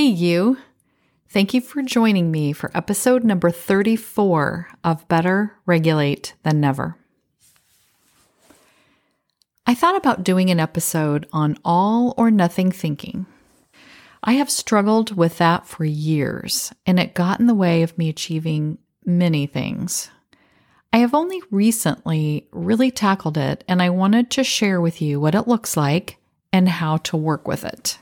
Hey, you. Thank you for joining me for episode number 34 of Better Regulate Than Never. I thought about doing an episode on all or nothing thinking. I have struggled with that for years, and it got in the way of me achieving many things. I have only recently really tackled it, and I wanted to share with you what it looks like and how to work with it.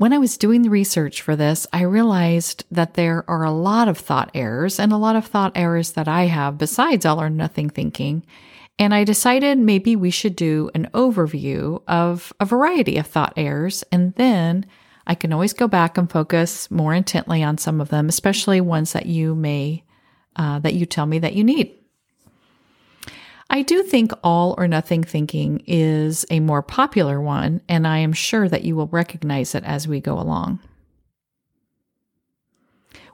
When I was doing the research for this, I realized that there are a lot of thought errors and a lot of thought errors that I have besides all or nothing thinking. And I decided maybe we should do an overview of a variety of thought errors. And then I can always go back and focus more intently on some of them, especially ones that you may, uh, that you tell me that you need. I do think all or nothing thinking is a more popular one, and I am sure that you will recognize it as we go along.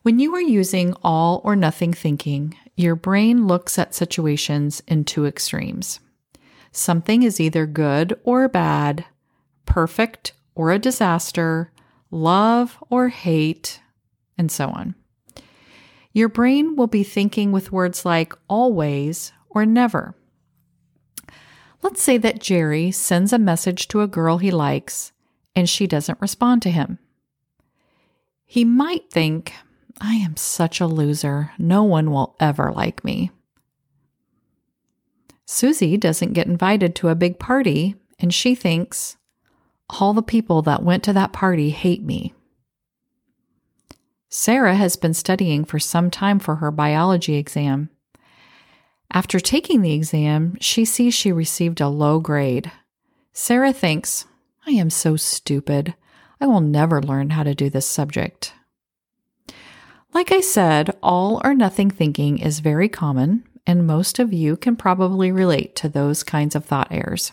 When you are using all or nothing thinking, your brain looks at situations in two extremes. Something is either good or bad, perfect or a disaster, love or hate, and so on. Your brain will be thinking with words like always or never. Let's say that Jerry sends a message to a girl he likes and she doesn't respond to him. He might think, I am such a loser. No one will ever like me. Susie doesn't get invited to a big party and she thinks, all the people that went to that party hate me. Sarah has been studying for some time for her biology exam after taking the exam, she sees she received a low grade. Sarah thinks, I am so stupid. I will never learn how to do this subject. Like I said, all or nothing thinking is very common, and most of you can probably relate to those kinds of thought errors.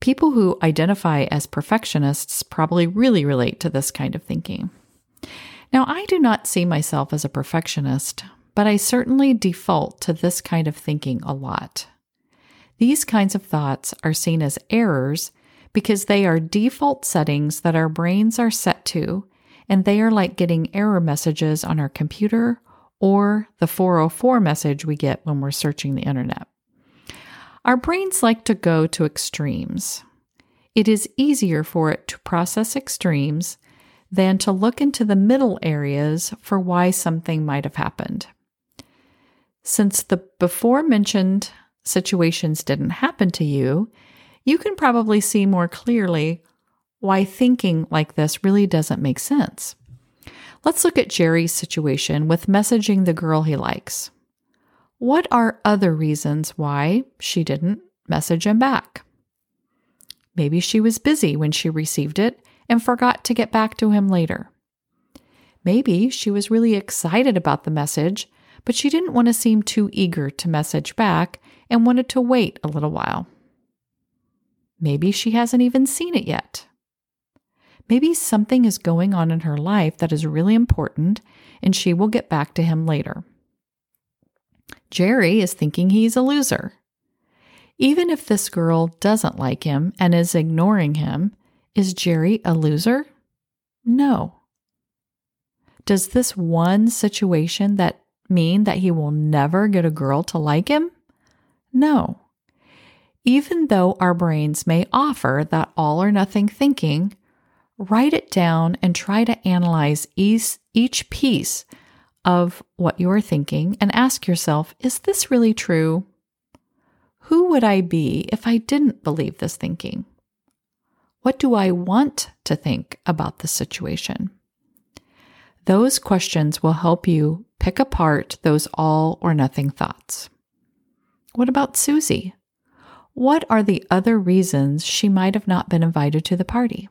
People who identify as perfectionists probably really relate to this kind of thinking. Now, I do not see myself as a perfectionist, but I certainly default to this kind of thinking a lot. These kinds of thoughts are seen as errors because they are default settings that our brains are set to, and they are like getting error messages on our computer or the 404 message we get when we're searching the internet. Our brains like to go to extremes. It is easier for it to process extremes than to look into the middle areas for why something might have happened. Since the before mentioned situations didn't happen to you, you can probably see more clearly why thinking like this really doesn't make sense. Let's look at Jerry's situation with messaging the girl he likes. What are other reasons why she didn't message him back? Maybe she was busy when she received it and forgot to get back to him later. Maybe she was really excited about the message but she didn't want to seem too eager to message back and wanted to wait a little while. Maybe she hasn't even seen it yet. Maybe something is going on in her life that is really important and she will get back to him later. Jerry is thinking he's a loser. Even if this girl doesn't like him and is ignoring him, is Jerry a loser? No. Does this one situation that mean that he will never get a girl to like him? No. Even though our brains may offer that all or nothing thinking, write it down and try to analyze each, piece of what you are thinking and ask yourself is this really true? Who would I be if I didn't believe this thinking? What do I want to think about the situation? Those questions will help you pick apart those all or nothing thoughts. What about Susie? What are the other reasons she might have not been invited to the party?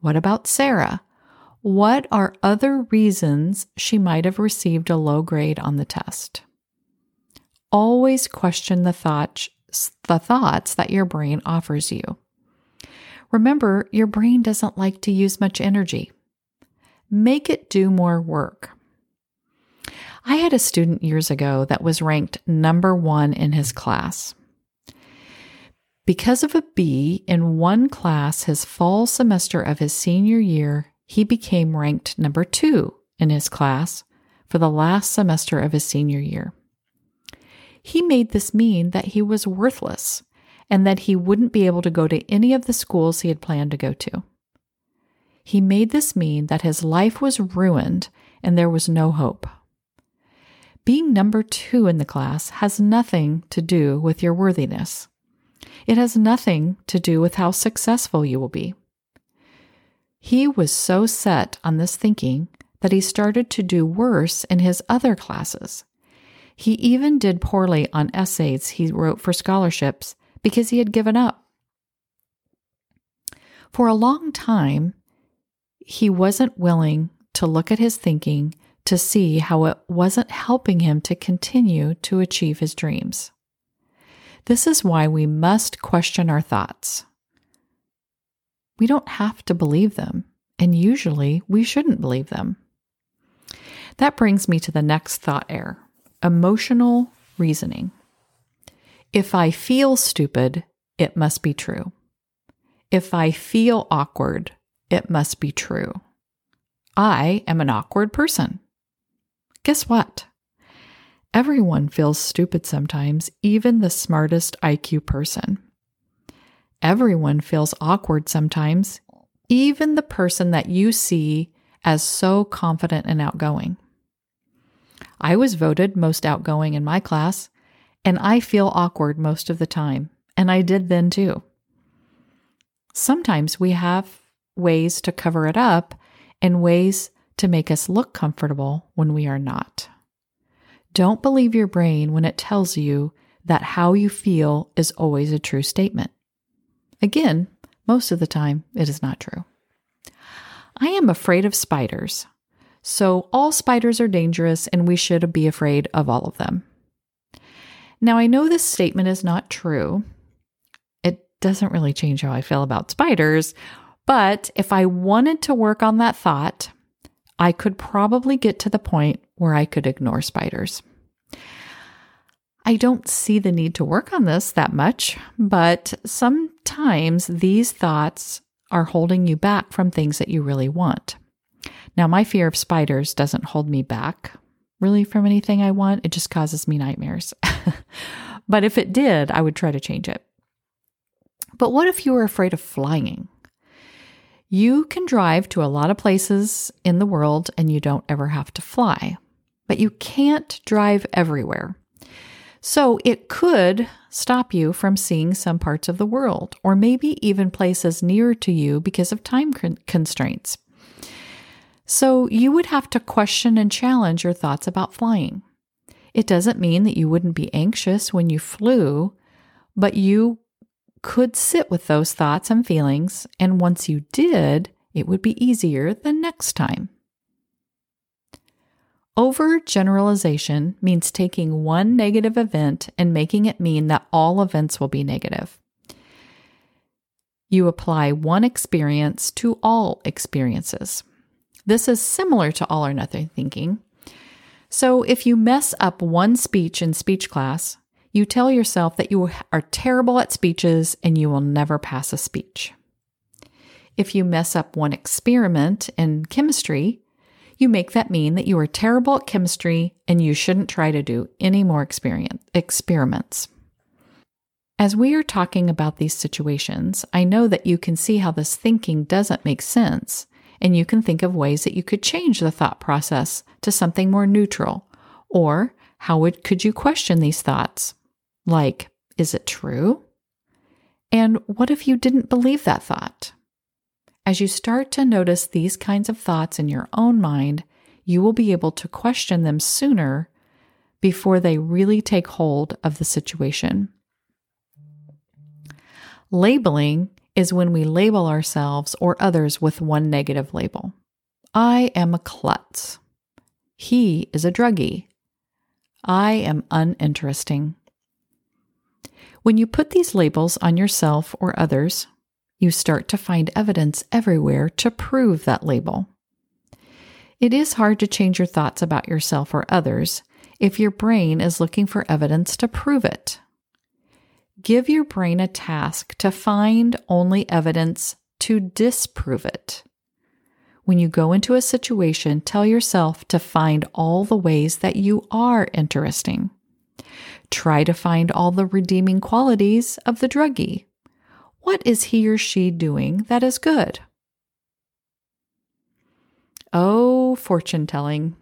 What about Sarah? What are other reasons she might have received a low grade on the test? Always question the thoughts, the thoughts that your brain offers you. Remember, your brain doesn't like to use much energy make it do more work. I had a student years ago that was ranked number one in his class. Because of a B in one class his fall semester of his senior year, he became ranked number two in his class for the last semester of his senior year. He made this mean that he was worthless and that he wouldn't be able to go to any of the schools he had planned to go to. He made this mean that his life was ruined and there was no hope. Being number two in the class has nothing to do with your worthiness. It has nothing to do with how successful you will be. He was so set on this thinking that he started to do worse in his other classes. He even did poorly on essays he wrote for scholarships because he had given up. For a long time, he wasn't willing to look at his thinking to see how it wasn't helping him to continue to achieve his dreams. This is why we must question our thoughts. We don't have to believe them, and usually we shouldn't believe them. That brings me to the next thought error emotional reasoning. If I feel stupid, it must be true. If I feel awkward, it must be true. I am an awkward person. Guess what? Everyone feels stupid sometimes, even the smartest IQ person. Everyone feels awkward sometimes, even the person that you see as so confident and outgoing. I was voted most outgoing in my class, and I feel awkward most of the time, and I did then too. Sometimes we have ways to cover it up and ways to make us look comfortable when we are not. Don't believe your brain when it tells you that how you feel is always a true statement. Again, most of the time, it is not true. I am afraid of spiders. So, all spiders are dangerous and we should be afraid of all of them. Now, I know this statement is not true. It doesn't really change how I feel about spiders, but if I wanted to work on that thought, I could probably get to the point where I could ignore spiders. I don't see the need to work on this that much, but sometimes these thoughts are holding you back from things that you really want. Now, my fear of spiders doesn't hold me back really from anything I want, it just causes me nightmares. but if it did, I would try to change it. But what if you were afraid of flying? You can drive to a lot of places in the world and you don't ever have to fly, but you can't drive everywhere. So it could stop you from seeing some parts of the world, or maybe even places near to you because of time constraints. So you would have to question and challenge your thoughts about flying. It doesn't mean that you wouldn't be anxious when you flew, but you could sit with those thoughts and feelings, and once you did, it would be easier the next time. Overgeneralization means taking one negative event and making it mean that all events will be negative. You apply one experience to all experiences. This is similar to all or nothing thinking. So if you mess up one speech in speech class, you tell yourself that you are terrible at speeches and you will never pass a speech. If you mess up one experiment in chemistry, you make that mean that you are terrible at chemistry and you shouldn't try to do any more experiments. As we are talking about these situations, I know that you can see how this thinking doesn't make sense, and you can think of ways that you could change the thought process to something more neutral. Or how would, could you question these thoughts? Like, is it true? And what if you didn't believe that thought? As you start to notice these kinds of thoughts in your own mind, you will be able to question them sooner before they really take hold of the situation. Labeling is when we label ourselves or others with one negative label. I am a klutz. He is a druggie. I am uninteresting. When you put these labels on yourself or others, you start to find evidence everywhere to prove that label. It is hard to change your thoughts about yourself or others if your brain is looking for evidence to prove it. give your brain a task to find only evidence to disprove it. When you go into a situation, tell yourself to find all the ways that you are interesting. Try to find all the redeeming qualities of the druggie. What is he or she doing that is good? Oh, fortune telling.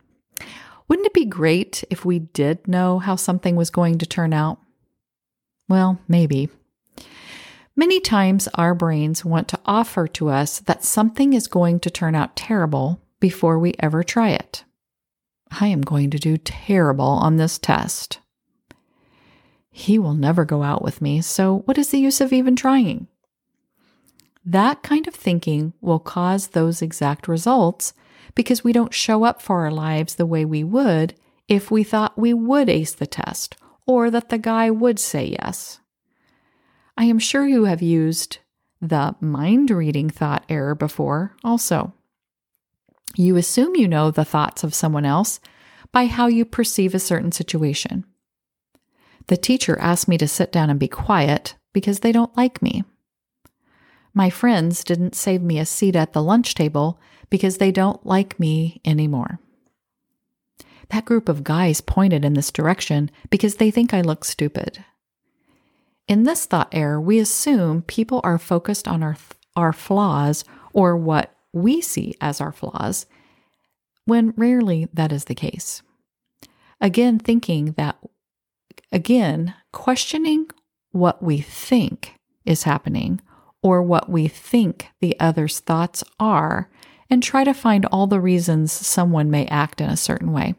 Wouldn't it be great if we did know how something was going to turn out? Well, maybe. Many times our brains want to offer to us that something is going to turn out terrible before we ever try it. I am going to do terrible on this test. He will never go out with me, so what is the use of even trying? That kind of thinking will cause those exact results because we don't show up for our lives the way we would if we thought we would ace the test or that the guy would say yes. I am sure you have used the mind reading thought error before also. You assume you know the thoughts of someone else by how you perceive a certain situation. The teacher asked me to sit down and be quiet because they don't like me. My friends didn't save me a seat at the lunch table because they don't like me anymore. That group of guys pointed in this direction because they think I look stupid. In this thought error, we assume people are focused on our, our flaws or what we see as our flaws, when rarely that is the case. Again, thinking that, again, questioning what we think is happening or what we think the other's thoughts are and try to find all the reasons someone may act in a certain way.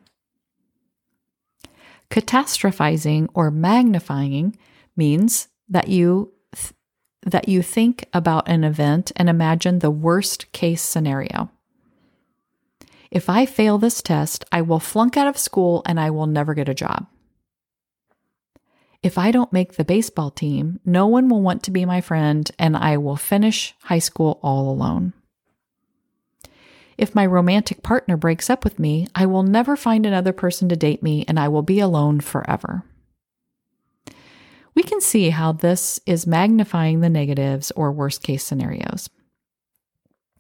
Catastrophizing or magnifying means that you th- that you think about an event and imagine the worst case scenario. If I fail this test, I will flunk out of school and I will never get a job. If I don't make the baseball team, no one will want to be my friend and I will finish high school all alone. If my romantic partner breaks up with me, I will never find another person to date me and I will be alone forever. We can see how this is magnifying the negatives or worst case scenarios.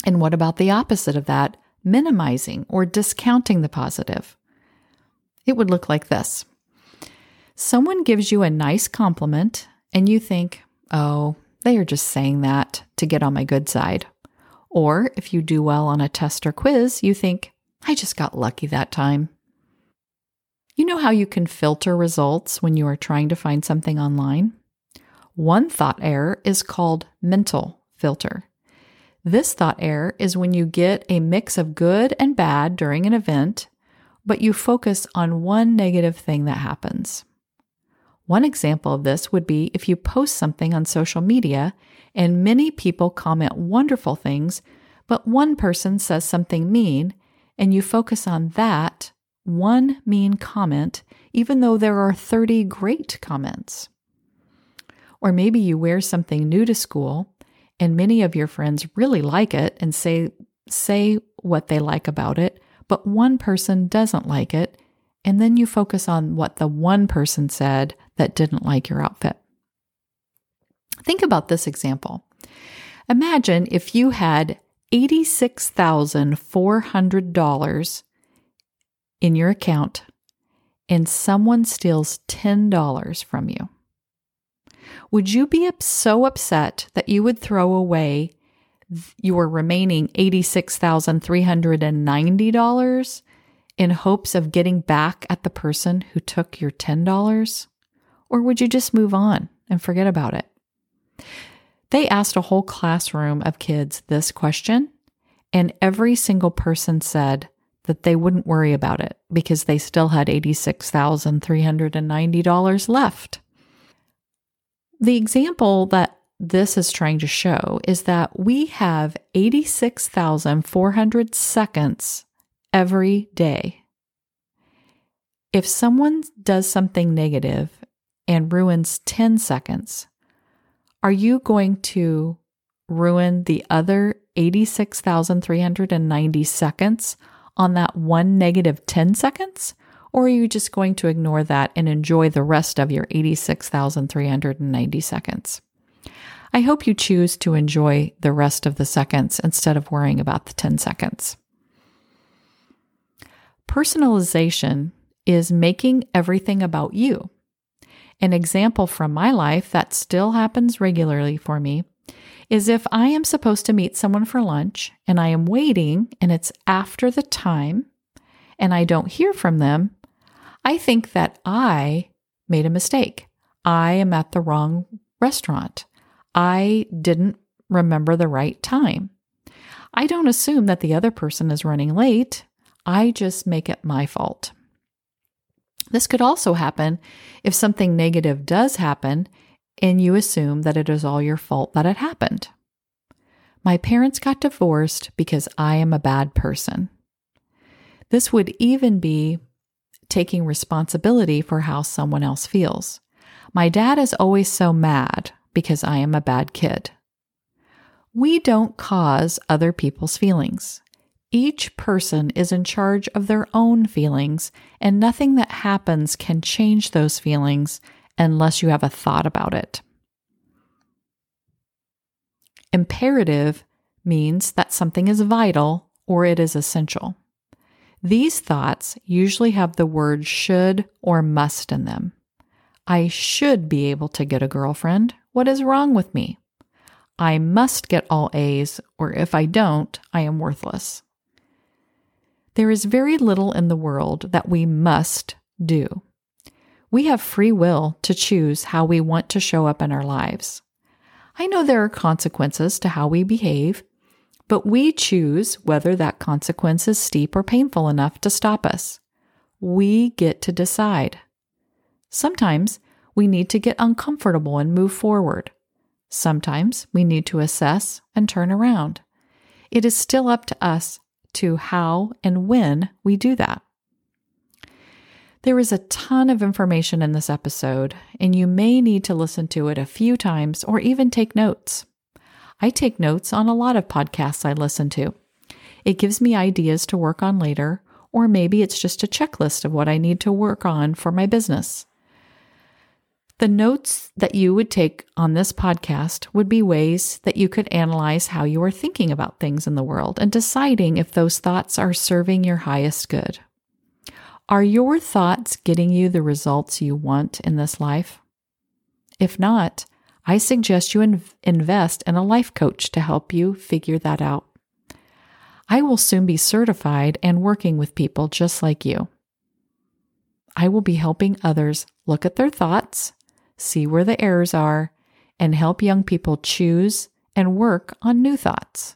And what about the opposite of that, minimizing or discounting the positive? It would look like this Someone gives you a nice compliment, and you think, oh, they are just saying that to get on my good side. Or if you do well on a test or quiz, you think, I just got lucky that time. You know how you can filter results when you are trying to find something online? One thought error is called mental filter. This thought error is when you get a mix of good and bad during an event, but you focus on one negative thing that happens. One example of this would be if you post something on social media and many people comment wonderful things, but one person says something mean, and you focus on that one mean comment, even though there are 30 great comments. Or maybe you wear something new to school and many of your friends really like it and say say what they like about it, but one person doesn't like it, and then you focus on what the one person said that didn't like your outfit. Think about this example. Imagine if you had $86,400 in your account and someone steals $10 from you. Would you be so upset that you would throw away your remaining $86,390 in hopes of getting back at the person who took your $10? Or would you just move on and forget about it? They asked a whole classroom of kids this question, and every single person said that they wouldn't worry about it because they still had $86,390 left. The example that this is trying to show is that we have 86,400 seconds every day. If someone does something negative and ruins 10 seconds, are you going to ruin the other 86,390 seconds on that one negative 10 seconds? Or are you just going to ignore that and enjoy the rest of your 86,390 seconds? I hope you choose to enjoy the rest of the seconds instead of worrying about the 10 seconds. Personalization is making everything about you. An example from my life that still happens regularly for me is if I am supposed to meet someone for lunch and I am waiting and it's after the time and I don't hear from them, I think that I made a mistake. I am at the wrong restaurant. I didn't remember the right time. I don't assume that the other person is running late. I just make it my fault. This could also happen if something negative does happen and you assume that it is all your fault that it happened. My parents got divorced because I am a bad person. This would even be taking responsibility for how someone else feels. My dad is always so mad because I am a bad kid. We don't cause other people's feelings. Each person is in charge of their own feelings, and nothing that happens can change those feelings unless you have a thought about it. Imperative means that something is vital or it is essential. These thoughts usually have the word should or must in them. I should be able to get a girlfriend. What is wrong with me? I must get all A's, or if I don't, I am worthless. There is very little in the world that we must do. We have free will to choose how we want to show up in our lives. I know there are consequences to how we behave, but we choose whether that consequence is steep or painful enough to stop us. We get to decide. Sometimes we need to get uncomfortable and move forward. Sometimes we need to assess and turn around. It is still up to us to how and when we do that. There is a ton of information in this episode, and you may need to listen to it a few times or even take notes. I take notes on a lot of podcasts I listen to. It gives me ideas to work on later, or maybe it's just a checklist of what I need to work on for my business. The notes that you would take on this podcast would be ways that you could analyze how you are thinking about things in the world and deciding if those thoughts are serving your highest good. Are your thoughts getting you the results you want in this life? If not, I suggest you inv- invest in a life coach to help you figure that out. I will soon be certified and working with people just like you. I will be helping others look at their thoughts, see where the errors are, and help young people choose and work on new thoughts.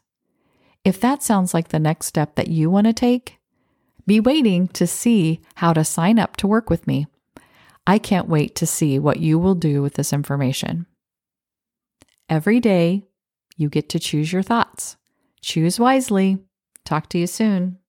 If that sounds like the next step that you want to take, be waiting to see how to sign up to work with me. I can't wait to see what you will do with this information. Every day, you get to choose your thoughts. Choose wisely. Talk to you soon.